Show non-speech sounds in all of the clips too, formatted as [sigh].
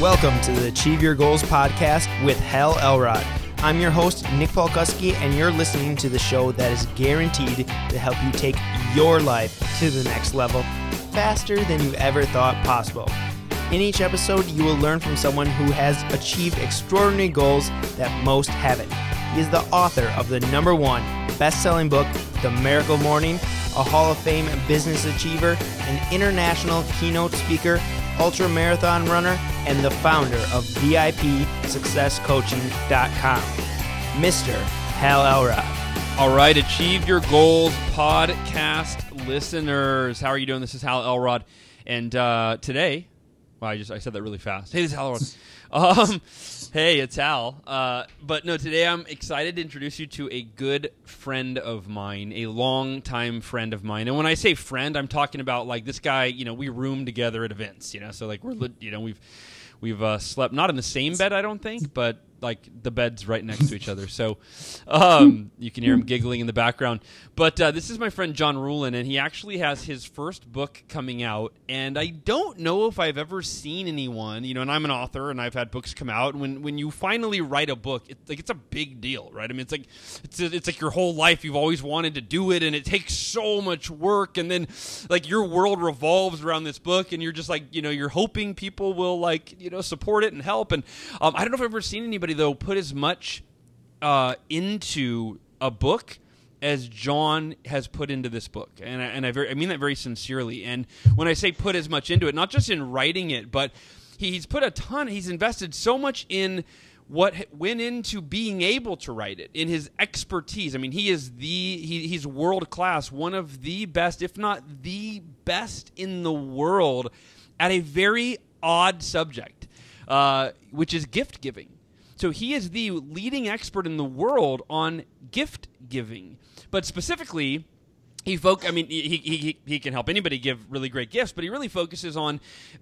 Welcome to the Achieve Your Goals podcast with Hal Elrod. I'm your host, Nick Polkuski, and you're listening to the show that is guaranteed to help you take your life to the next level faster than you ever thought possible. In each episode, you will learn from someone who has achieved extraordinary goals that most haven't. He is the author of the number one best selling book, The Miracle Morning, a Hall of Fame business achiever, an international keynote speaker, ultra marathon runner, and the founder of VIPSuccessCoaching.com, Mr. Hal Elrod. All right, Achieve Your Goals podcast listeners. How are you doing? This is Hal Elrod. And uh, today, well, I just I said that really fast. Hey, this is Hal Elrod. [laughs] um, hey, it's Hal. Uh, but no, today I'm excited to introduce you to a good friend of mine, a long-time friend of mine. And when I say friend, I'm talking about like this guy. You know, we room together at events. You know, so like we're you know we've we've uh, slept not in the same bed, I don't think, but like the beds right next to each other. So um, [laughs] you can hear him giggling in the background. But uh, this is my friend John Ruhlin, and he actually has his first book coming out. And I don't know if I've ever seen anyone, you know, and I'm an author and I've had books come out. When, when you finally write a book, it's like it's a big deal, right? I mean, it's like it's, it's like your whole life you've always wanted to do it, and it takes so much work. And then like your world revolves around this book, and you're just like, you know, you're hoping people will like, you know, support it and help. And um, I don't know if I've ever seen anybody though put as much uh, into a book as John has put into this book, and I, and I, very, I mean that very sincerely. And when I say put as much into it, not just in writing it, but he's put a ton. He's invested so much in what went into being able to write it in his expertise. I mean, he is the he, he's world class, one of the best, if not the best in the world, at a very odd subject, uh, which is gift giving. So he is the leading expert in the world on gift giving, but specifically. He folk. I mean, he, he, he can help anybody give really great gifts, but he really focuses on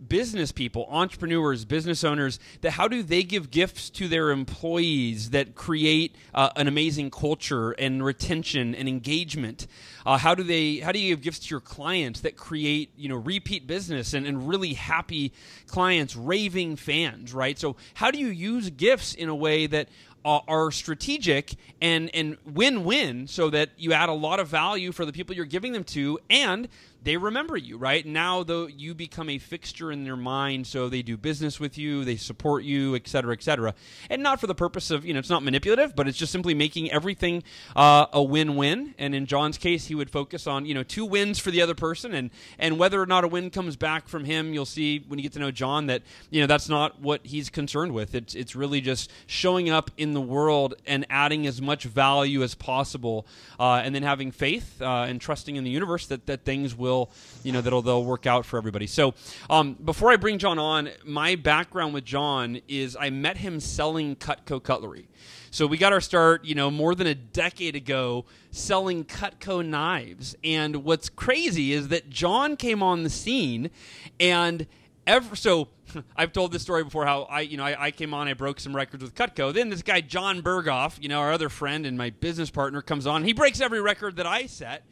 business people, entrepreneurs, business owners. That how do they give gifts to their employees that create uh, an amazing culture and retention and engagement? Uh, how do they? How do you give gifts to your clients that create you know repeat business and, and really happy clients, raving fans, right? So how do you use gifts in a way that are strategic and and win-win so that you add a lot of value for the people you're giving them to. And they remember you right? Now though you become a fixture in their mind so they do business with you they support you et cetera et cetera. And not for the purpose of you know it's not manipulative but it's just simply making everything uh, a win-win. And in john's case he would focus on you know two wins for the other person and and whether or not a win comes back from him you'll see when you get to know john that you know that's not what he's concerned with. It's it's really just showing up in the world and adding as much value as possible uh, and then having faith uh, and trusting in the universe that that things will you know that'll they'll work out for everybody. So um, before I bring John on, my background with John is I met him selling Cutco cutlery. So we got our start, you know, more than a decade ago selling Cutco knives. And what's crazy is that John came on the scene and ever so [laughs] I've told this story before how I, you know, I, I, came on, I broke some records with Cutco. Then this guy John Berghoff, you know, our other friend and my business partner, comes on. He breaks every record that I set.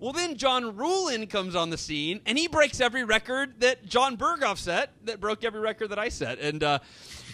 Well, then John Ruhlin comes on the scene, and he breaks every record that John Berghoff set, that broke every record that I set. And uh,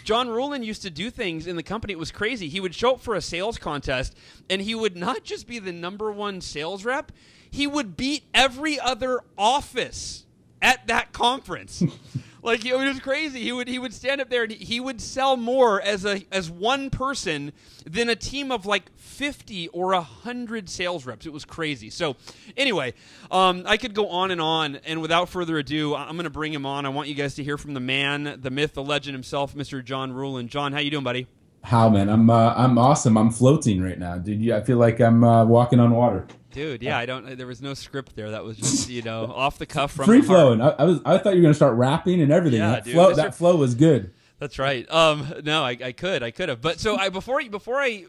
John Ruhlin used to do things in the company. It was crazy. He would show up for a sales contest, and he would not just be the number one sales rep, he would beat every other office at that conference. [laughs] like it was crazy. He would he would stand up there and he would sell more as a as one person than a team of like fifty or hundred sales reps. It was crazy. So anyway, um, I could go on and on. And without further ado, I'm going to bring him on. I want you guys to hear from the man, the myth, the legend himself, Mr. John Ruhlin. John, how you doing, buddy? How man? I'm uh, I'm awesome. I'm floating right now, dude. I feel like I'm uh, walking on water. Dude, yeah, I don't. There was no script there. That was just you know [laughs] off the cuff from free flowing. I, I, was I thought you were gonna start rapping and everything. Yeah, that dude, flow that flow was good. That's right. Um, no, I, I could, I could have, but so I before before I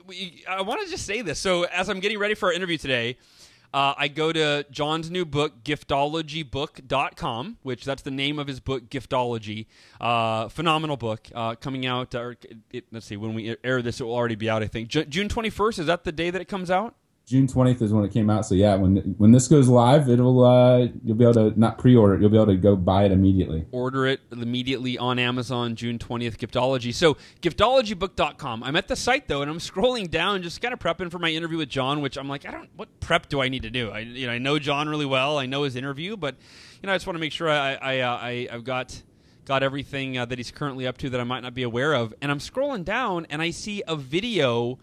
I want to just say this. So as I'm getting ready for our interview today, uh, I go to John's new book, giftologybook.com, which that's the name of his book, Giftology. Uh, phenomenal book uh, coming out. Or it, let's see, when we air this, it will already be out, I think. J- June 21st, is that the day that it comes out? June 20th is when it came out. So yeah, when when this goes live, it'll uh, you'll be able to not pre-order it. You'll be able to go buy it immediately. Order it immediately on Amazon June 20th. Giftology. So giftologybook.com. I'm at the site though, and I'm scrolling down, just kind of prepping for my interview with John. Which I'm like, I don't. What prep do I need to do? I you know I know John really well. I know his interview, but you know I just want to make sure I I, uh, I I've got got everything uh, that he's currently up to that I might not be aware of. And I'm scrolling down, and I see a video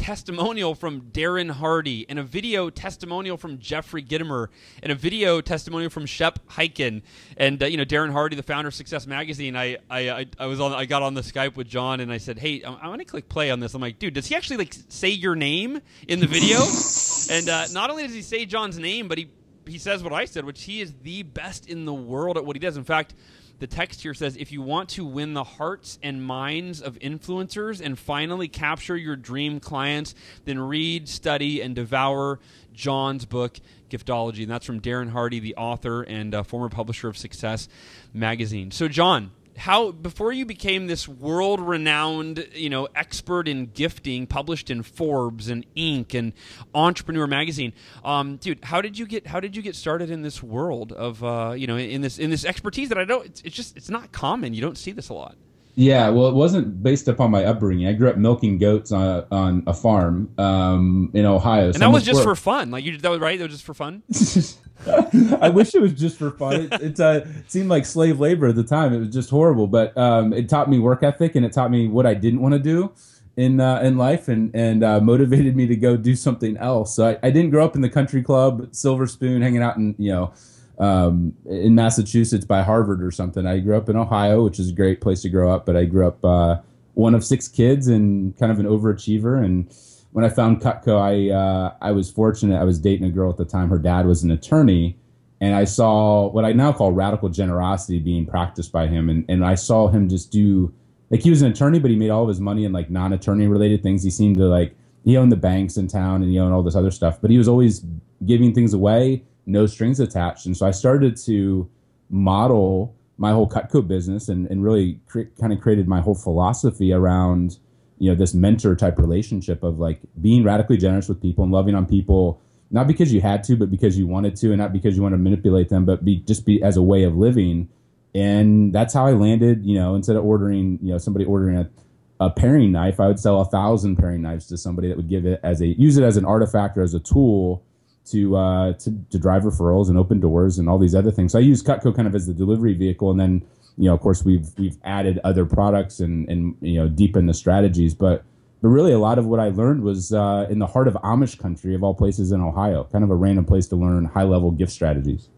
testimonial from Darren Hardy and a video testimonial from Jeffrey Gitomer and a video testimonial from Shep Hyken and uh, you know Darren Hardy, the founder of Success Magazine. I, I I I was on I got on the Skype with John and I said, hey, I, I want to click play on this. I'm like, dude, does he actually like say your name in the video? [laughs] and uh, not only does he say John's name, but he he says what I said, which he is the best in the world at what he does. In fact the text here says if you want to win the hearts and minds of influencers and finally capture your dream clients, then read, study, and devour John's book, Giftology. And that's from Darren Hardy, the author and uh, former publisher of Success Magazine. So, John, how before you became this world renowned you know expert in gifting published in forbes and inc and entrepreneur magazine um, dude how did you get how did you get started in this world of uh, you know in this in this expertise that i don't it's, it's just it's not common you don't see this a lot yeah, well, it wasn't based upon my upbringing. I grew up milking goats on a, on a farm um, in Ohio. And that was just for fun. Like you, that was right. That was just for fun. [laughs] [laughs] I wish it was just for fun. It, it, uh, seemed like slave labor at the time. It was just horrible, but um, it taught me work ethic and it taught me what I didn't want to do in uh, in life and and uh, motivated me to go do something else. So I, I, didn't grow up in the country club, Silver Spoon, hanging out in you know um, in Massachusetts by Harvard or something. I grew up in Ohio, which is a great place to grow up, but I grew up uh, one of six kids and kind of an overachiever and when I found Cutco, I uh, I was fortunate. I was dating a girl at the time. Her dad was an attorney, and I saw what I now call radical generosity being practiced by him. And and I saw him just do like he was an attorney, but he made all of his money in like non-attorney related things. He seemed to like he owned the banks in town and he owned all this other stuff, but he was always giving things away, no strings attached. And so I started to model my whole Cutco business and and really cre- kind of created my whole philosophy around you know this mentor type relationship of like being radically generous with people and loving on people not because you had to but because you wanted to and not because you want to manipulate them but be just be as a way of living. And that's how i landed you know instead of ordering you know somebody ordering a, a paring knife i would sell a thousand paring knives to somebody that would give it as a use it as an artifact or as a tool to uh to, to drive referrals and open doors and all these other things. So i use cutco kind of as the delivery vehicle and then you know, of course, we've we've added other products and and you know deepened the strategies, but but really a lot of what I learned was uh, in the heart of Amish country, of all places in Ohio, kind of a random place to learn high level gift strategies.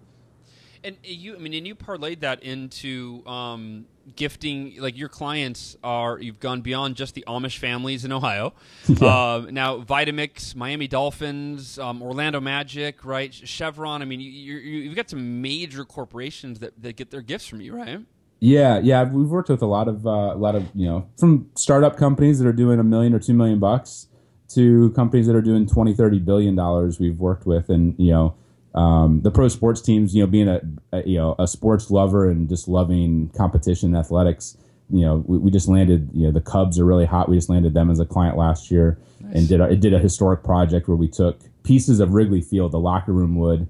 And you, I mean, and you parlayed that into um, gifting. Like your clients are, you've gone beyond just the Amish families in Ohio. [laughs] Yeah. Uh, now, Vitamix, Miami Dolphins, um, Orlando Magic, right? Chevron. I mean, you, you, have got some major corporations that, that get their gifts from you, right? Yeah, yeah, we've worked with a lot of uh, a lot of you know from startup companies that are doing a million or two million bucks to companies that are doing 20 30 billion dollars we've worked with and you know um, the pro sports teams you know being a, a, you know a sports lover and just loving competition athletics you know we, we, just landed you know the cubs are really hot we just landed them as a client last year nice. and did a, it did a historic project where we took pieces of wrigley field the locker room wood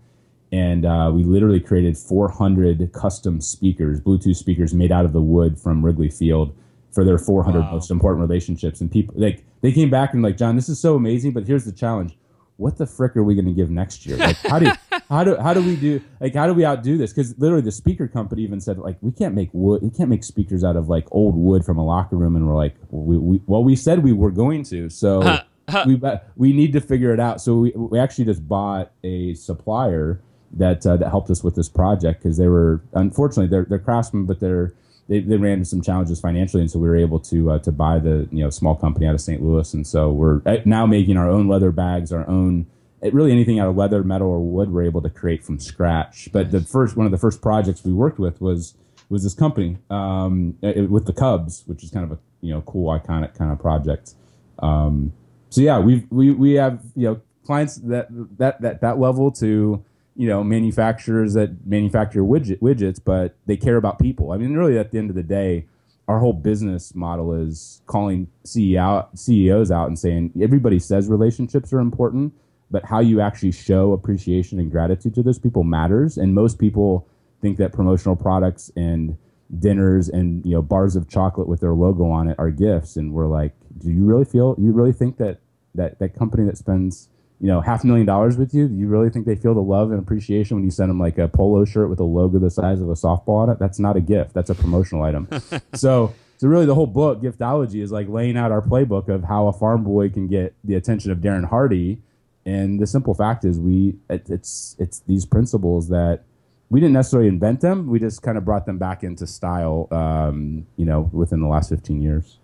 and uh, we literally created 400 custom speakers, Bluetooth speakers made out of the wood from Wrigley Field for their 400 wow. most important relationships. And people like they came back and like, John, this is so amazing, but here's the challenge: what the frick are we going to give next year? Like, how do [laughs] how do how do we do like how do we outdo this? Because literally, the speaker company even said like we can't make wood, we can't make speakers out of like old wood from a locker room, and we're like, we, we well, we said we were going to, so. [laughs] we we need to figure it out. So we, we actually just bought a supplier that uh, that helped us with this project because they were unfortunately they're, they're craftsmen, but they're they, they ran into some challenges financially, and so we were able to uh, to buy the you know small company out of St. Louis, and so we're uh, now making our own leather bags, our own really anything out of leather, metal, or wood, we're able to create from scratch. But the first one of the first projects we worked with was was this company um, it, with the Cubs, which is kind of a you know cool iconic kind of project. Um, so yeah, we we we have you know clients that that that that level to you know manufacturers that manufacture widget, widgets, but they care about people. I mean, really, at the end of the day, our whole business model is calling CEO, CEOs out and saying everybody says relationships are important, but how you actually show appreciation and gratitude to those people matters. And most people think that promotional products and dinners and you know bars of chocolate with their logo on it are gifts. And we're like, do you really feel? You really think that that that company that spends you know half a million dollars with you, do you really think they feel the love and appreciation when you send them like a polo shirt with a logo the size of a softball on it? That's not a gift. That's a promotional item. [laughs] so so really, the whole book, Giftology, is like laying out our playbook of how a farm boy can get the attention of Darren Hardy. And the simple fact is, we it, it's it's these principles that we didn't necessarily invent them. We just kind of brought them back into style, um, you know, within the last fifteen years.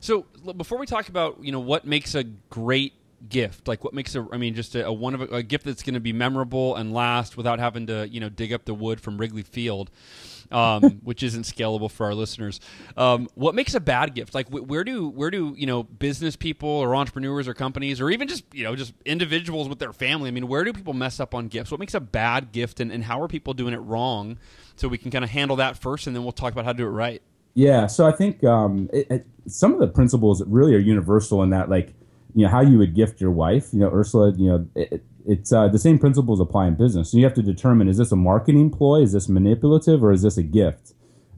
So before we talk about you know what makes a great gift, like what makes a I mean just a, a one of a, a gift that's going to be memorable and last without having to you know dig up the wood from Wrigley Field um, [laughs] which isn't scalable for our listeners. Um, what makes a bad gift? Like wh- where do where do you know business people or entrepreneurs or companies or even just you know just individuals with their family? I mean, where do people mess up on gifts? What makes a bad gift, and, and how are people doing it wrong? So we can kind of handle that first, and then we'll talk about how to do it right. Yeah, so I think um, it, it, some of the principles really are universal in that, like you know how you would gift your wife. You know, Ursula. You know, it, it's uh, the same principles apply in business. So you have to determine: is this a marketing ploy? Is this manipulative, or is this a gift?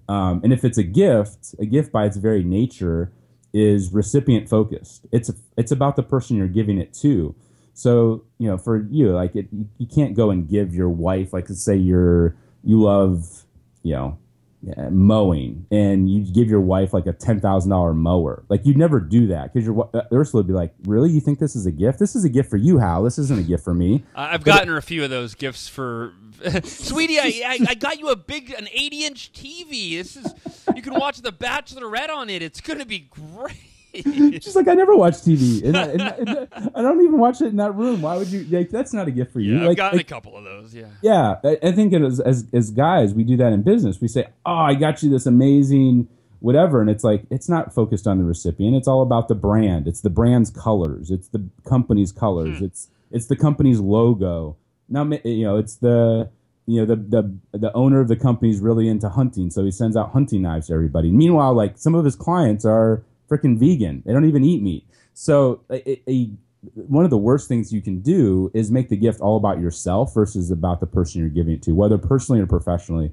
Um, and if it's a gift, a gift by its very nature is recipient focused. It's it's about the person you're giving it to. So you know, for you, like it, you can't go and give your wife, like say you're you love, you know, mowing and you give your wife like a $10,000 mower. Like you'd never do that because your uh, Ursula would be like, "Really? You think this is a gift? This is a gift for you, Hal. This isn't a gift for me." I've but gotten her a few of those gifts for [laughs] Sweetie, I, I, I got you a big an 80-inch TV. This is you can watch The Bachelorette on it. It's going to be great. [laughs] She's like, I never watch TV, and, I, and, and [laughs] I don't even watch it in that room. Why would you? Like, that's not a gift for you. Yeah, like, I've gotten like, a couple of those. Yeah, yeah. I, I think as, as as guys, we do that in business. We say, "Oh, I got you this amazing." whatever and it's like it's not focused on the recipient it's all about the brand it's the brand's colors it's the company's colors hmm. it's it's the company's logo now you know it's the you know the the the owner of the company is really into hunting so he sends out hunting knives to everybody meanwhile like some of his clients are freaking vegan. They don't even eat meat. So a, a, one of the worst things you can do is make the gift all about yourself versus about the person you're giving it to, whether personally or professionally.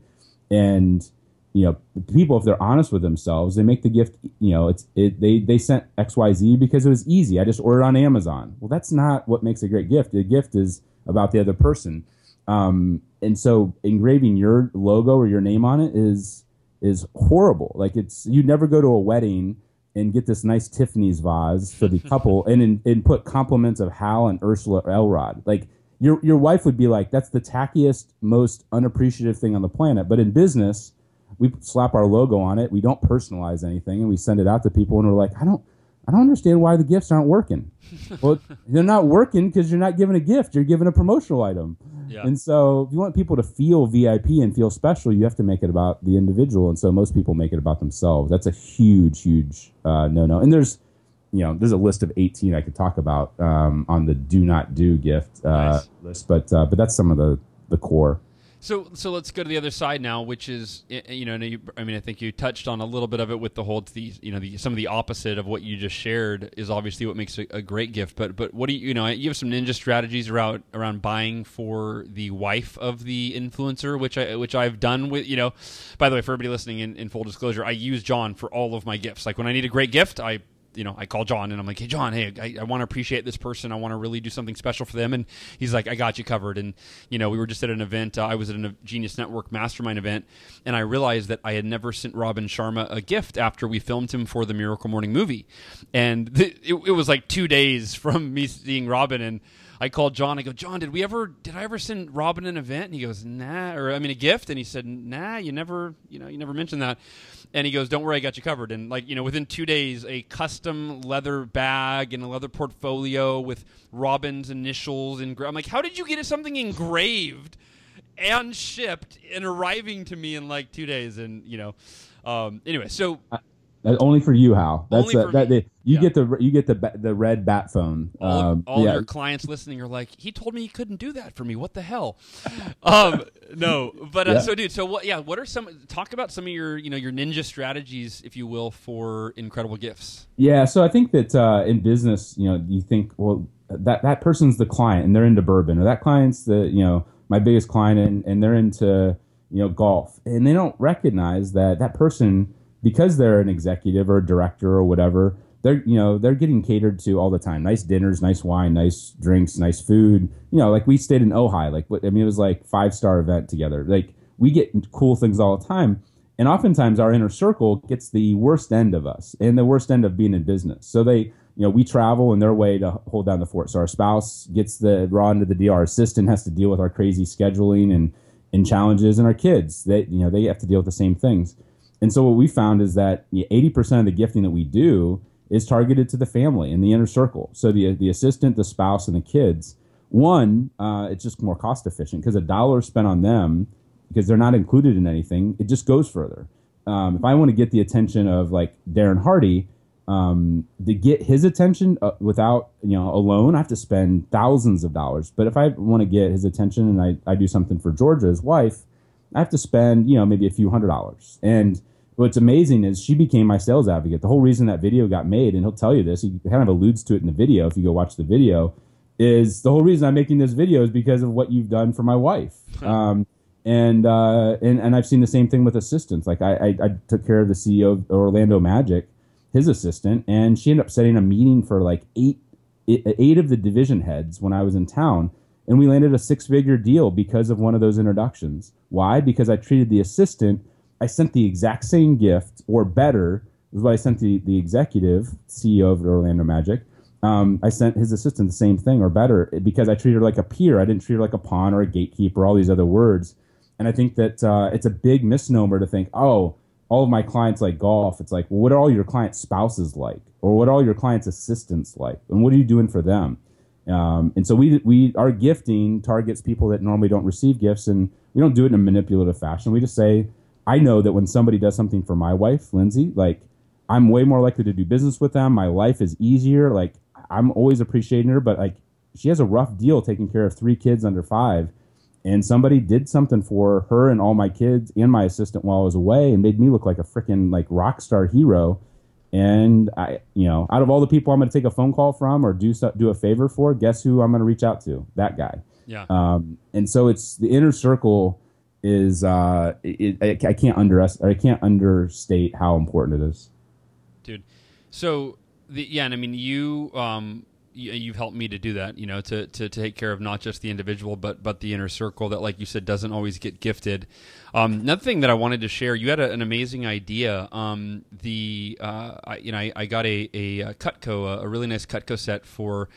And you know, people if they're honest with themselves, they make the gift. You know, it's it, they they sent X Y Z because it was easy. I just ordered on Amazon. Well, that's not what makes a great gift. A gift is about the other person. Um, and so engraving your logo or your name on it is is horrible. Like it's you never go to a wedding and get this nice Tiffany's vase for the [laughs] couple and, and put compliments of Hal and Ursula Elrod. Like your your wife would be like, that's the tackiest, most unappreciative thing on the planet. But in business, we slap our logo on it. We don't personalize anything, and we send it out to people, and we're like, I don't, I don't understand why the gifts aren't working. well, [laughs] they're not working because you're not giving a gift; you're giving a promotional item. Yeah. And so, if you want people to feel VIP and feel special, you have to make it about the individual. And so, most people make it about themselves. That's a huge, huge uh, no-no. And there's, you know, there's a list of 18 I could talk about um, on the do not do gift uh, nice. list, but uh, but that's some of the the core. So, so let's go to the other side now, which is, you know, I mean, I think you touched on a little bit of it with the whole, the, you know, the, some of the opposite of what you just shared is obviously what makes a, a, great gift. But, but what do you, you know, you have some ninja strategies around around buying for the wife of the influencer, which I which I've done with, you know. By the way, for everybody listening, in, in full disclosure, I use John for all of my gifts. Like when I need a great gift, I you know, I call John and I'm like, hey, John, hey, I, I want to appreciate this person. I want to really do something special for them. And he's like, I got you covered. And, you know, we were just at an event. Uh, I was at a Genius Network mastermind event, and I realized that I had never sent Robin Sharma a gift after we filmed him for the Miracle Morning movie. And th- [laughs] it, it was like two days from me seeing Robin and, I called John. I go, John, did we ever, did I ever send Robin an event? And he goes, Nah, or I mean, a gift. And he said, Nah, you never, you know, you never mentioned that. And he goes, Don't worry, I got you covered. And like, you know, within two days, a custom leather bag and a leather portfolio with Robin's initials. And I'm like, How did you get something engraved? and shipped and arriving to me in like two days and you know um anyway so only for you, Hal. That's a, that. you yeah. get the you get the the red bat phone. All, um, all yeah. your clients listening are like, he told me he couldn't do that for me. What the hell? um, no, but uh, yeah. so dude, so what? Yeah, what are some? Talk about some of your you know your ninja strategies, if you will, for incredible gifts. Yeah, so I think that uh, in business, you know, you think well, that that person's the client and they're into bourbon, or that client's the you know my biggest client and, and they're into you know golf, and they don't recognize that that person because they're an executive or a director or whatever they're you know they're getting catered to all the time. Nice dinners, nice wine, nice drinks, nice food. You know, like we stayed in Ojai. Like I mean, it was like five star event together. Like we get cool things all the time. And oftentimes our inner circle gets the worst end of us and the worst end of being in business. So they, you know, we travel in their way to hold down the fort. So our spouse gets the raw end of the deal. Our assistant has to deal with our crazy scheduling and, and challenges. And our kids, they, you know, they have to deal with the same things. And so what we found is that 80% of the gifting that we do is targeted to the family and the inner circle. So the the assistant, the spouse, and the kids. One, uh, it's just more cost efficient because a dollar spent on them because they're not included in anything. It just goes further. Um, if I want to get the attention of like Darren Hardy, um, to get his attention uh, without you know alone, I have to spend thousands of dollars. But if I want to get his attention and I, I do something for Georgia, his wife, I have to spend you know maybe a few hundred dollars and what's amazing is she became my sales advocate. The whole reason that video got made, and he'll tell you this, he kind of alludes to it in the video if you go watch the video, is the whole reason I'm making this video is because of what you've done for my wife. [laughs] Um, and, uh, and and I've seen the same thing with assistants. Like I, I, I took care of the CEO of Orlando Magic, his assistant, and she ended up setting a meeting for like eight eight of the division heads when I was in town, and we landed a six figure deal because of one of those introductions. Why? Because I treated the assistant I sent the exact same gift or better is what I sent the, the executive CEO of Orlando Magic. Um, I sent his assistant the same thing or better because I treated her like a peer. I didn't treat her like a pawn or a gatekeeper, all these other words. And I think that uh, it's a big misnomer to think, oh, all of my clients like golf. It's like, well, what are all your clients' spouses like? Or what are all your clients' assistants like? And what are you doing for them? Um, and so we, we, our gifting targets people that normally don't receive gifts, and we don't do it in a manipulative fashion. We just say, I know that when somebody does something for my wife, Lindsay, like I'm way more likely to do business with them. My life is easier. Like I'm always appreciating her, but like she has a rough deal taking care of three kids under five. And somebody did something for her and all my kids and my assistant while I was away and made me look like a freaking like rock star hero. And I, you know, out of all the people I'm going to take a phone call from or do do a favor for, guess who I'm going to reach out to? That guy. Yeah. Um, and so it's the inner circle is uh, it, I, I can't underestimate I can't understate how important it is, dude. So the yeah, and I mean you um you've helped me to do that, you know, to, to, to, take care of not just the individual, but but the inner circle that, like you said, doesn't always get gifted. Um, another thing that I wanted to share, you had a, an amazing idea. Um, the uh, I, you know, I, I got a, a, Cutco, a, a really nice Cutco set for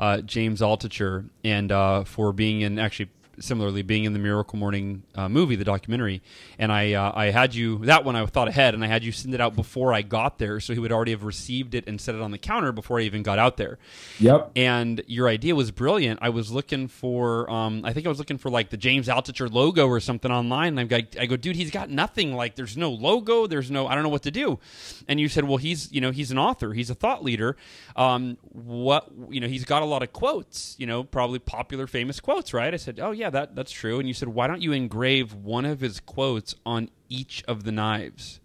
uh, James Altucher, and uh, for being in actually similarly being in the Miracle Morning uh, movie, the documentary, and I uh, I had you that one I thought ahead, and I had you send it out before I got there, so he would already have received it and set it on the counter before I even got out there. Yep. And your idea was brilliant. I was looking for, um, I think I was looking for like the James Altucher logo or something online, and I go, I go, dude, he's got nothing. Like, there's no logo, there's no, I don't know what to do. And you said, well, he's you know he's an author, he's a thought leader. Um, what you know, he's got a lot of quotes, you know, probably popular, famous quotes, right? I said, oh yeah, that that's true. And you said, why don't you engrave one of his quotes on each of the knives?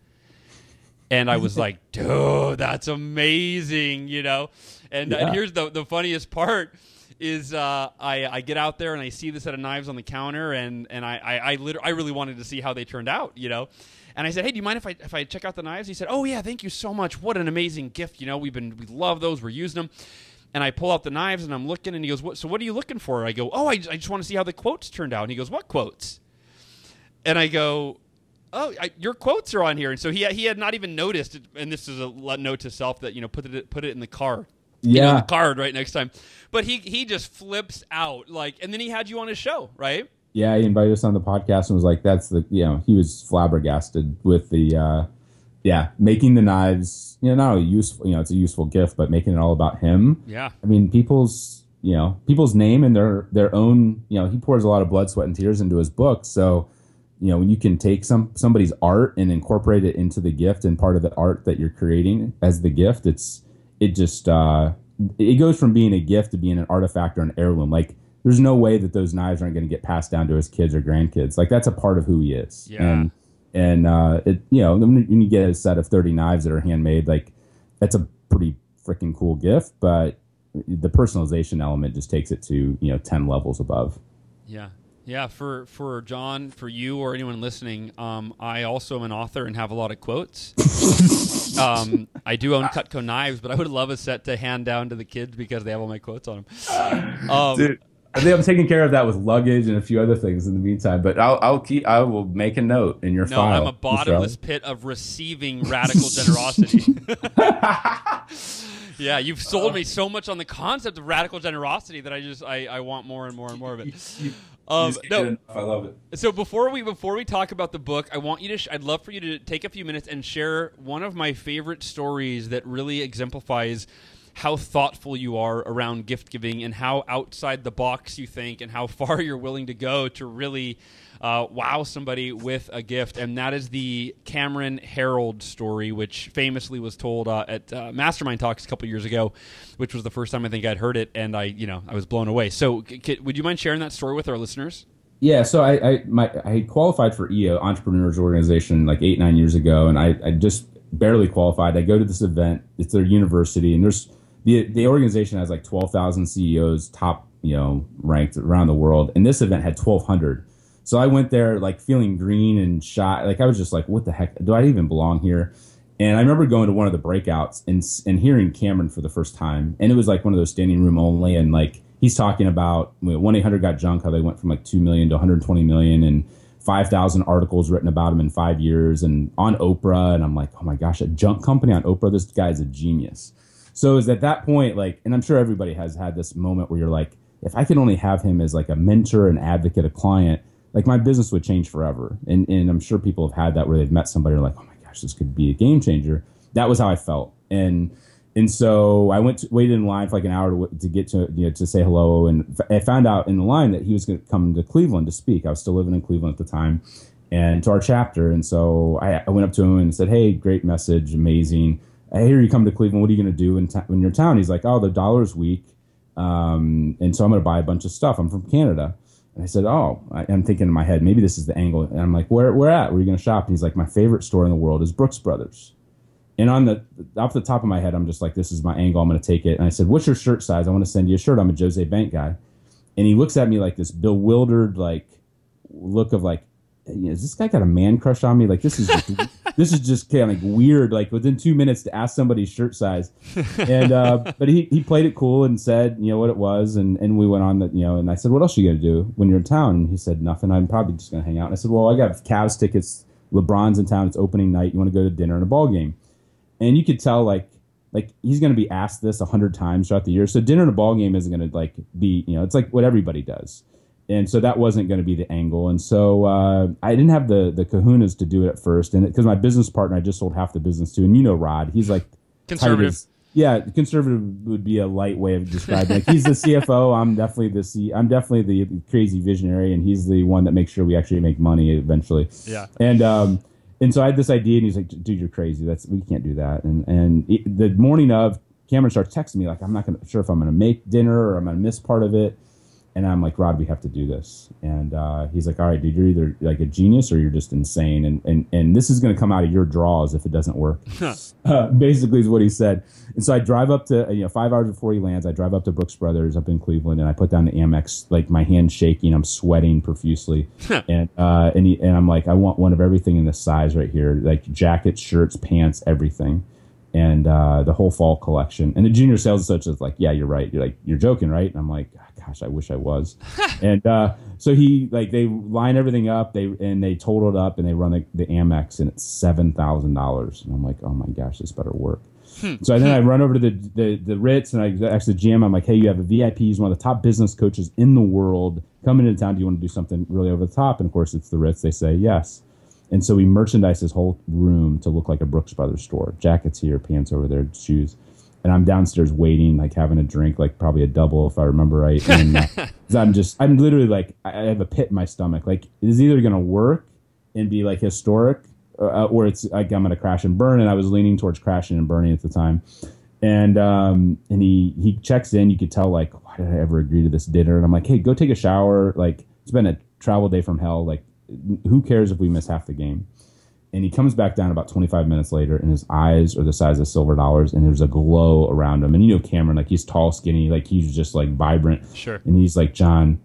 And I was [laughs] like, dude, that's amazing, you know. And, yeah. and here's the the funniest part is uh, I, I get out there and I see the set of knives on the counter and and I I, I, literally, I really wanted to see how they turned out, you know. And I said, "Hey, do you mind if I if I check out the knives?" He said, "Oh yeah, thank you so much. What an amazing gift. You know, we've been we love those. We're using them." And I pull out the knives and I'm looking and he goes, what, so what are you looking for? I go, oh, I, I just want to see how the quotes turned out. And he goes, what quotes? And I go, oh, I, your quotes are on here. And so he, he had not even noticed, and this is a note to self that, you know, put it, put it in the car. Yeah. You know, the card right next time. But he, he just flips out like, and then he had you on his show, right? Yeah. He invited us on the podcast and was like, that's the, you know, he was flabbergasted with the, uh, yeah, making the knives, you know, not a useful, you know, it's a useful gift, but making it all about him. Yeah. I mean, people's, you know, people's name and their their own, you know, he pours a lot of blood, sweat, and tears into his book. So, you know, when you can take some somebody's art and incorporate it into the gift and part of the art that you're creating as the gift, it's it just uh it goes from being a gift to being an artifact or an heirloom. Like there's no way that those knives aren't going to get passed down to his kids or grandkids. Like that's a part of who he is. Yeah. And and uh, it you know when you get a set of 30 knives that are handmade like that's a pretty freaking cool gift but the personalization element just takes it to you know ten levels above. Yeah. Yeah, for, for John, for you, or anyone listening, um, I also am an author and have a lot of quotes. [laughs] um, I do own Cutco knives, but I would love a set to hand down to the kids because they have all my quotes on them. [laughs] Um, Dude, I think I'm taking care of that with luggage and a few other things in the meantime. But I'll, I'll keep. I will make a note in your no, file. I'm a bottomless pit of receiving radical generosity. [laughs] yeah, you've sold me so much on the concept of radical generosity that I just I, I want more and more and more of it. You- you Um, no. I love it. So before we before we talk about the book, I want you to sh- I'd love for you to take a few minutes and share one of my favorite stories that really exemplifies how thoughtful you are around gift giving and how outside the box you think and how [laughs] far you're willing to go to really uh, wow somebody with a gift. And that is the Cameron Herold story, which famously was told uh, at uh, Mastermind Talks a couple years ago, which was the first time I think I'd heard it, and I you know I was blown away. So c- c- would you mind sharing that story with our listeners? Yeah, so I I, my, I qualified for EO Entrepreneurs Organization like eight nine years ago, and I, I just barely qualified. I go to this event; it's their university, and there's the the organization has like twelve thousand CEOs, top you know ranked around the world, and this event had twelve hundred. So I went there like feeling green and shy. Like I was just like, what the heck? Do I even belong here? And I remember going to one of the breakouts and and hearing Cameron for the first time, and it was like one of those standing room only, and like he's talking about one eight hundred got junk, how they went from like two million to one hundred twenty million, and five thousand articles written about him in five years, and on Oprah, and I'm like, oh my gosh, a junk company on Oprah, this guy's a genius. So was at that point, like, and I'm sure everybody has had this moment where you're like, if I could only have him as like a mentor, an advocate, a client, like my business would change forever. And and I'm sure people have had that where they've met somebody and like, oh my gosh, this could be a game changer. That was how I felt. And and so I went to, waited in line for like an hour to, to get to you know to say hello, and I found out in the line that he was going to come to Cleveland to speak. I was still living in Cleveland at the time, and to our chapter. And so I, I went up to him and said, "Hey, great message, amazing. Hear you come to Cleveland. What are you going to do in, ta- in your town?" He's like, "Oh, the dollar's weak, um, and so I'm going to buy a bunch of stuff. I'm from Canada." And I said, "Oh," I, I'm thinking in my head, maybe this is the angle. And I'm like, "Where, where at? Where are you going to shop?" And he's like, "My favorite store in the world is Brooks Brothers." And on the off the top of my head, I'm just like, "This is my angle. I'm going to take it." And I said, "What's your shirt size? I want to send you a shirt. I'm a Jose Bank guy." And he looks at me like this bewildered, like look of like, "Is this guy got a man crush on me? Like this is this is just kind of like weird." Like within two minutes to ask somebody's shirt size, and uh, [laughs] but he, he played it cool and said you know what it was, and, and we went on that you know, and I said, "What else are you gonna do when you're in town?" And he said, "Nothing. I'm probably just gonna hang out." And I said, "Well, I got Cavs tickets. LeBron's in town. It's opening night. You want to go to dinner and a ball game?" And you could tell like like he's going to be asked this a hundred times throughout the year. So dinner and a ball game isn't going to like be you know it's like what everybody does, and so that wasn't going to be the angle. And so uh, I didn't have the the kahunas to do it at first, and because my business partner I just sold half the business to, and you know Rod, he's like Conservative. as- yeah, conservative would be a light way of describing. Like he's the [laughs] CFO. I'm definitely the C. I'm definitely the crazy visionary, and he's the one that makes sure we actually make money eventually. Yeah. And um, and so I had this idea, and he's like, "Dude, you're crazy. That's we can't do that." And and it, the morning of, Cameron starts texting me like, "I'm not gonna, sure if I'm going to make dinner or I'm going to miss part of it." And I'm like, "Rod, we have to do this." And uh, he's like, "All right, dude, you're either like a genius or you're just insane, and and and this is going to come out of your draws if it doesn't work." [laughs] uh, basically, is what he said. And so I drive up to you know five hours before he lands. I drive up to Brooks Brothers up in Cleveland, and I put down the Amex. Like my hands shaking, I'm sweating profusely, and uh, and he, and I'm like, I want one of everything in this size right here, like jackets, shirts, pants, everything, and uh, the whole fall collection. And the junior sales associate is like, Yeah, you're right. You're like, you're joking, right? And I'm like, Gosh, I wish I was. [laughs] and uh, so he like they line everything up, they and they total it up, and they run the, the Amex, and it's seven thousand dollars. And I'm like, Oh my gosh, this better work. So then I run over to the, the the Ritz and I ask the GM, I'm like, hey, you have a VIP. He's one of the top business coaches in the world. Coming into town, do you want to do something really over the top? And of course, it's the Ritz. They say yes. And so we merchandise this whole room to look like a Brooks Brothers store. Jackets here, pants over there, shoes. And I'm downstairs waiting, like having a drink, like probably a double if I remember right. And uh, [laughs] I'm just, I'm literally like, I I have a pit in my stomach. Like, it is either going to work and be like historic, uh, or it's like I'm going to crash and burn. And I was leaning towards crashing and burning at the time. And um, and he he checks in. You could tell like, why did I ever agree to this dinner? And I'm like, hey, go take a shower. Like, it's been a travel day from hell. Like, who cares if we miss half the game? And he comes back down about 25 minutes later, and his eyes are the size of silver dollars, and there's a glow around him. And you know Cameron, like he's tall, skinny, like he's just like vibrant. Sure. And he's like, John,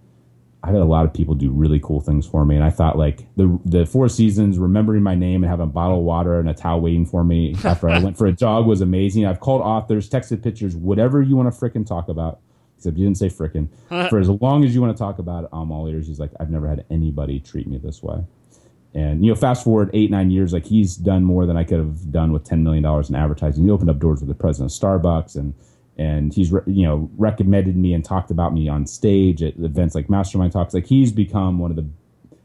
I've had a lot of people do really cool things for me, and I thought like the the Four Seasons, remembering my name and having a bottle of water and a towel waiting for me after I [laughs] went for a jog was amazing. I've called authors, texted pictures, whatever you want to frickin' talk about, except you didn't say frickin'. [laughs] for as long as you want to talk about it, I'm all ears. He's like, I've never had anybody treat me this way. And you know, fast forward eight nine years, like he's done more than I could have done with ten million dollars in advertising. He opened up doors with the president of Starbucks, and and he's re- you know recommended me and talked about me on stage at events like Mastermind Talks. Like he's become one of the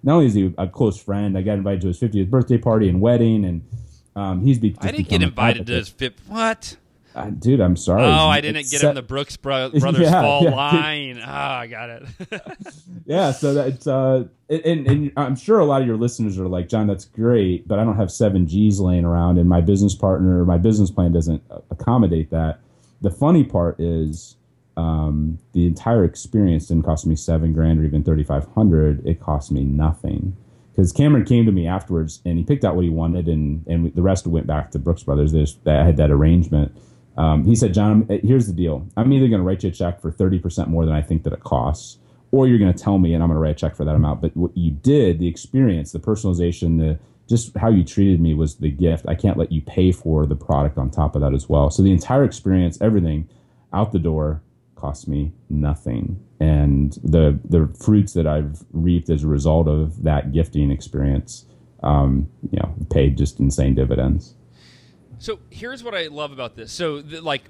not only is he a close friend, I got invited to his 50th birthday party and wedding, and um, he's be- I didn't get invited to his fifth. What? Uh, dude, I'm sorry. Oh, I didn't It's get set- him the Brooks bro- [laughs] Brothers Yeah, fall yeah. line. Ah, I got it. [laughs] yeah so that's uh and, and i'm sure a lot of your listeners are like john that's great but i don't have seven g's laying around and my business partner my business plan doesn't accommodate that the funny part is um, the entire experience didn't cost me seven grand or even 3500 it cost me nothing because cameron came to me afterwards and he picked out what he wanted and and the rest went back to brooks brothers There's, i had that arrangement um, he said john here's the deal i'm either going to write you a check for 30% more than i think that it costs or you're going to tell me and I'm going to write a check for that amount. But what you did, the experience, the personalization, the just how you treated me was the gift. I can't let you pay for the product on top of that as well. So the entire experience, everything out the door cost me nothing. And the the fruits that I've reaped as a result of that gifting experience, um, you know, paid just insane dividends. So here's what I love about this. So like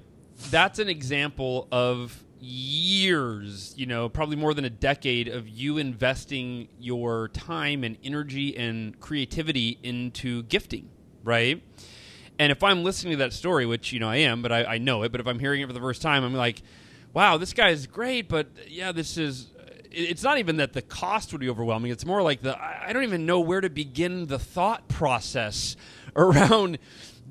that's an example of years, you know, probably more than a decade of you investing your time and energy and creativity into gifting, right? And if I'm listening to that story, which you know I am, but I, I know it, but if I'm hearing it for the first time, I'm like, wow, this guy is great, but yeah, this is. It's not even that the cost would be overwhelming. It's more like the I don't even know where to begin the thought process [laughs] around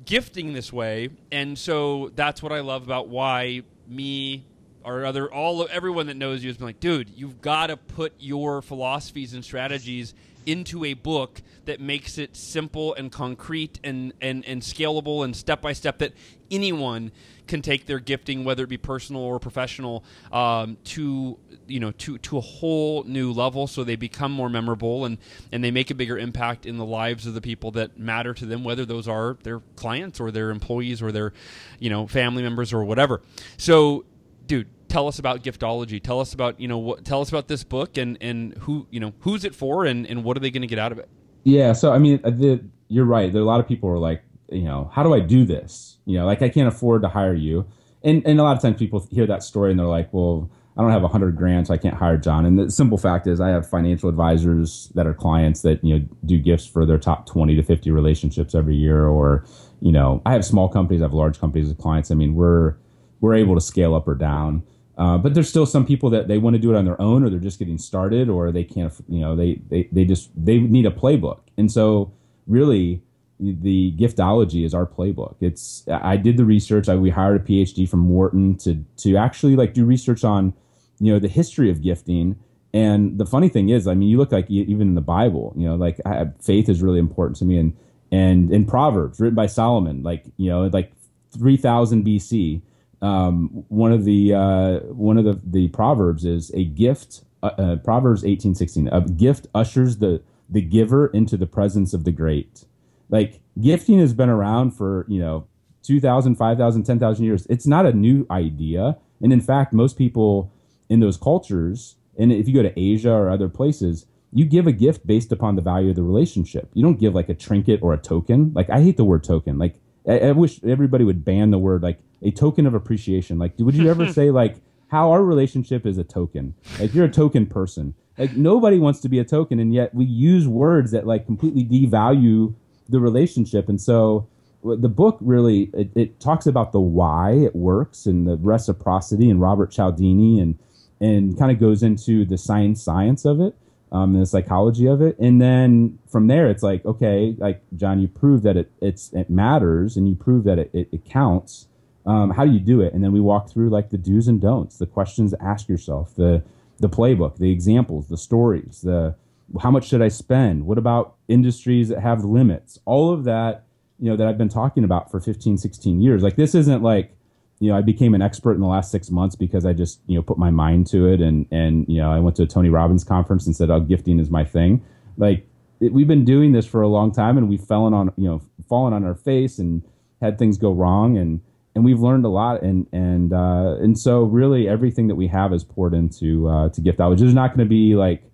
gifting this way, and so that's what I love about why me or other all everyone that knows you has been like, dude, you've got to put your philosophies and strategies into a book that makes it simple and concrete and and, and scalable and step by step that anyone can take their gifting, whether it be personal or professional, um, to you know to to a whole new level, so they become more memorable and and they make a bigger impact in the lives of the people that matter to them, whether those are their clients or their employees or their you know family members or whatever. So dude tell us about giftology tell us about you know what tell us about this book and and who you know who's it for and and what are they going to get out of it Yeah, so I mean, uh, the, you're right. There are a lot of people who are like, you know, how do I do this? You know, like I can't afford to hire you, and and a lot of times people hear that story and they're like, well, I don't have a hundred grand, so I can't hire John. And the simple fact is, I have financial advisors that are clients that you know do gifts for their top twenty to fifty relationships every year, or you know, I have small companies, I have large companies as clients. I mean, we're we're able to scale up or down. Uh, but there's still some people that they want to do it on their own, or they're just getting started, or they can't. You know, they they they just they need a playbook, and so really the giftology is our playbook. It's I did the research. I, we hired a PhD from Wharton to to actually like do research on you know the history of gifting. And the funny thing is, I mean, you look like even in the Bible, you know, like I, faith is really important to me, and and in Proverbs written by Solomon, like you know, like three thousand BC um, one of the uh, one of the, the proverbs is a gift. Uh, uh, proverbs eighteen sixteen. A gift ushers the the giver into the presence of the great. Like gifting has been around for you know 2,000, 5,000, 10,000 years. It's not a new idea, and in fact, most people in those cultures, and if you go to Asia or other places, you give a gift based upon the value of the relationship. You don't give like a trinket or a token. Like I hate the word token. Like I, I wish everybody would ban the word like a token of appreciation. Like, would you ever [laughs] say like how our relationship is a token? Like you're a token person. Like nobody wants to be a token, and yet we use words that like completely devalue the relationship. And so the book really it, it talks about the why it works and the reciprocity and Robert Cialdini and and kind of goes into the science science of it um, the psychology of it. And then from there, it's like, okay, like John, you prove that it it's it matters, and you prove that it, it, it counts. Um, how do you do it? And then we walk through like the do's and don'ts, the questions to ask yourself, the the playbook, the examples, the stories, the how much should I spend? What about industries that have limits? All of that, you know, that I've been talking about for 15, 16 years. Like this isn't like, you know, I became an expert in the last six months because I just, you know, put my mind to it and, and, you know, I went to a Tony Robbins conference and said, oh, gifting is my thing. Like it, we've been doing this for a long time and we've fallen on, you know, fallen on our face and had things go wrong. And, and we've learned a lot and and uh, and so really everything that we have is poured into uh, to giftology. There's not going to be like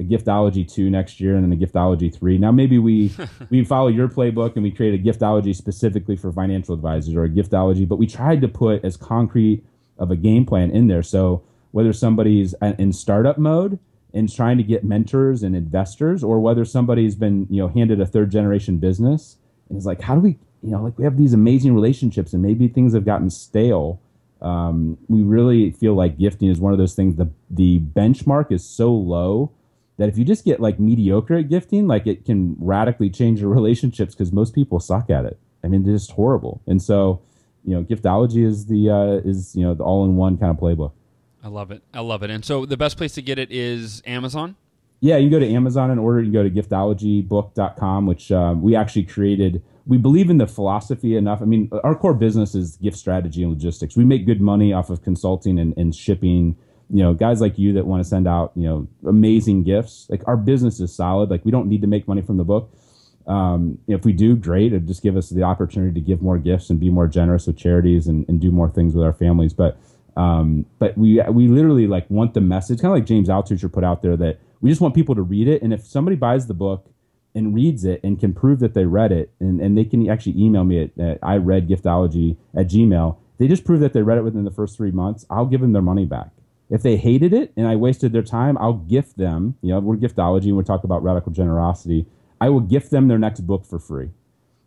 a giftology two next year and then a giftology three. Now maybe we [laughs] we follow your playbook and we create a giftology specifically for financial advisors or a giftology, but we tried to put as concrete of a game plan in there. So whether somebody's in startup mode and trying to get mentors and investors, or whether somebody's been you know handed a third generation business and is like, how do we you know, like we have these amazing relationships and maybe things have gotten stale. Um, we really feel like gifting is one of those things. The the benchmark is so low that if you just get like mediocre at gifting, like it can radically change your [laughs] relationships because most people suck at it. I mean, it's just horrible. And so, you know, giftology is the uh, is you know the all in one kind of playbook. I love it. I love it. And so the best place to get it is Amazon. Yeah, you can go to Amazon and order. You go to giftologybook.com, which um, we actually created we believe in the philosophy enough. I mean, our core business is gift strategy and logistics. We make good money off of consulting and, and shipping. You know, guys like you that want to send out, you know, amazing gifts. Like our business is solid. Like we don't need to make money from the book. Um, if we do, great. It just give us the opportunity to give more gifts and be more generous with charities and, and do more things with our families. But um, but we we literally like want the message, kind of like James Altucher put out there that we just want people to read it. And if somebody buys the book and reads it and can prove that they read it, and, and they can actually email me at, at I read giftology at Gmail. They just prove that they read it within the first three months. I'll give them their money back. If they hated it and I wasted their time, I'll gift them. You know, we're giftology and we talk about radical generosity. I will gift them their next book for free.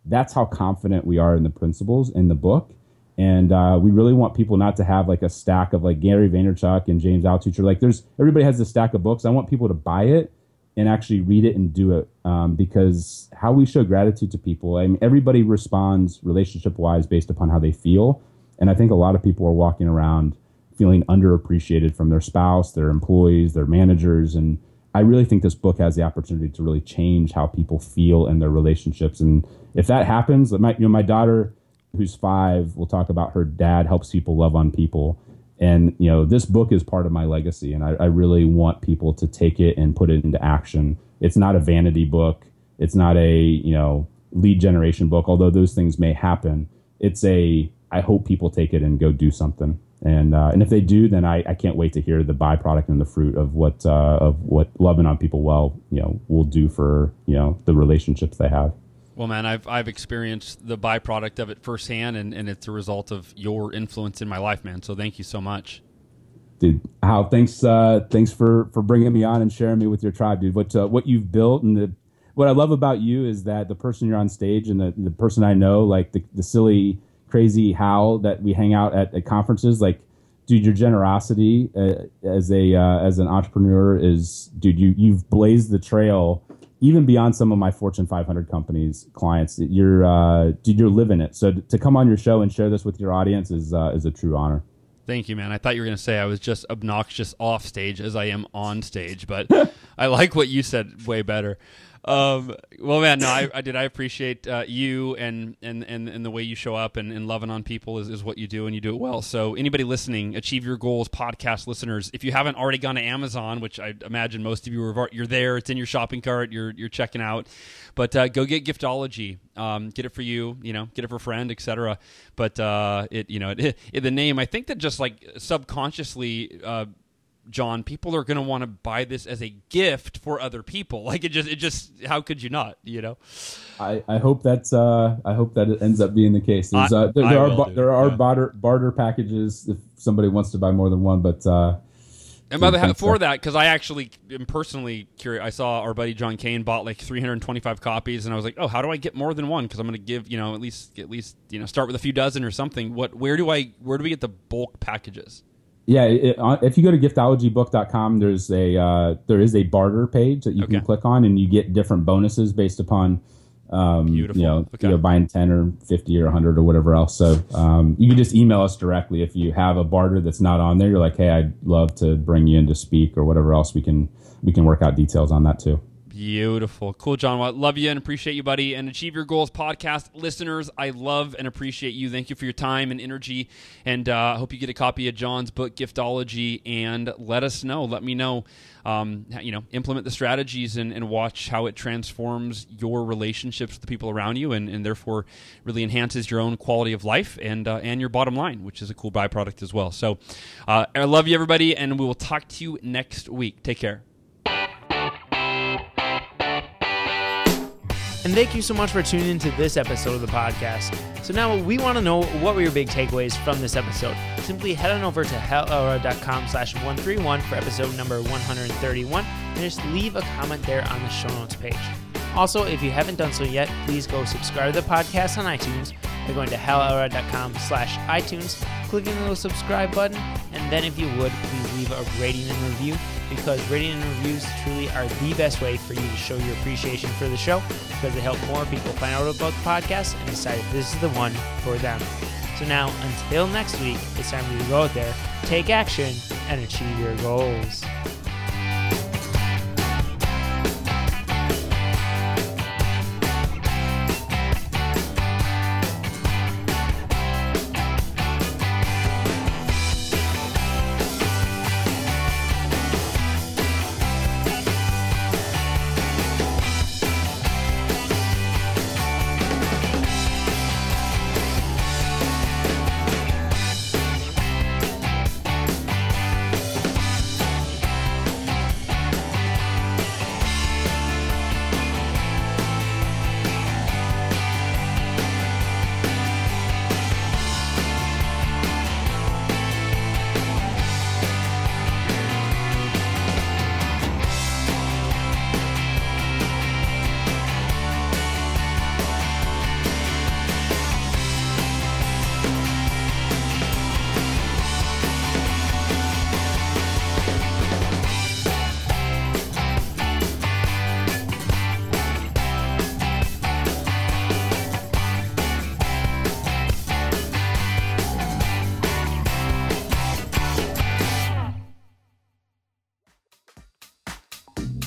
That's how confident we are in the principles in the book. And uh, we really want people not to have like a stack of like Gary Vaynerchuk and James Altucher. Like there's everybody has a stack of books. I want people to buy it and actually read it and do it um, because how we show gratitude to people i mean everybody responds relationship wise based upon how they feel and i think a lot of people are walking around feeling underappreciated from their spouse their employees their managers. And i really think this book has the opportunity to really change how people feel in their relationships. And if that happens my, you know, my daughter who's five will talk about her dad helps people love on people. And you know this book is part of my legacy and I, I, really want people to take it and put it into action. It's not a vanity book. It's not a you know lead generation book although those things may happen. It's a i hope people take it and go do something and uh, and if they do then I, I can't wait to hear the byproduct and the fruit of what uh, of what loving on people well you know will do for you know the relationships they have well, man, I've I've experienced the byproduct of it firsthand, and, and it's a result of your influence in my life, man. So thank you so much, dude. Hal thanks uh, thanks for for bringing me on and sharing me with your tribe, dude. What uh, what you've built and the what I love about you is that the person you're on stage and the, the person I know, like the, the silly, crazy Hal that we hang out at, at conferences, like, dude, your generosity uh, as a uh, as an entrepreneur is, dude, you you've blazed the trail even beyond some of my Fortune 500 companies clients, you're uh, dude, you're living it. So to come on your show and share this with your audience is uh, is a true honor. Thank you, man. I thought you were going to say I was just obnoxious off stage as I am on stage, but [laughs] I like what you said way better. Um, well, man, no, I, I did. I appreciate uh, you and, and, and, and the way you show up and, and loving on people is, is what you do and you do it well. So, anybody listening, Achieve Your Goals podcast listeners, if you haven't already gone to Amazon, which I imagine most of you are, you're there, it's in your shopping cart, you're, you're checking out, but uh, go get Giftology. Um, get it for you, you know, get it for a friend, etc. But uh, it, you know, it, [laughs] it, the name, I think that just like subconsciously uh, John, people are going to want to buy this as a gift for other people. [laughs] Like it just, it just, how could you not? You know. I, I hope that's uh I hope that it ends up being the case. There's, uh, there, there are there are yeah. barter barter packages if somebody wants to buy more than one, but. uh and by the for that, because I actually am personally curious, I saw our buddy John Kane bought like 325 copies, and I was like, oh, how do I get more than one? Because I'm going to give, you know, at least at least you know start with a few dozen or something. What? Where do I? Where do we get the bulk packages? Yeah, it, uh, if you go to giftologybook.com, there's a uh, there is a barter page that you okay. can click on, and you get different bonuses based upon um, Beautiful. you know okay. buying ten or fifty or hundred or whatever else. So um, you can just email us directly if you have a barter that's not on there. You're like, hey, I'd love to bring you in to speak or whatever else. We can we can work out details on that too. Beautiful. Cool, John. Well, love you and appreciate you, buddy. And Achieve Your Goals podcast listeners, I love and appreciate you. Thank you for your time and energy. And uh, I hope you get a copy of John's book, Giftology, and let us know. Let me know, um, you know, implement the strategies and, and, watch how it transforms your relationships with the people around you and, and therefore really enhances your own quality of life and, uh, and your bottom line, which is a cool byproduct as well. So uh, I love you, everybody, and we will talk to you next week. Take care. And thank you so much for tuning into this episode of the podcast. So now we want to know what were your big takeaways from this episode. Simply head on over to halelrod.com slash 131 for episode number 131 and just leave a comment there on the show notes page. Also, if you haven't done so yet, please go subscribe to the podcast on iTunes by going to halelrod.com slash iTunes, clicking the little subscribe button, and then if you would, please leave a rating and review because rating and reviews truly are the best way for you to show your appreciation for the show because they help more people find out about the podcast and decide if this is the one for them. So now, until next week, it's time for you to go out there, take action, and achieve your goals.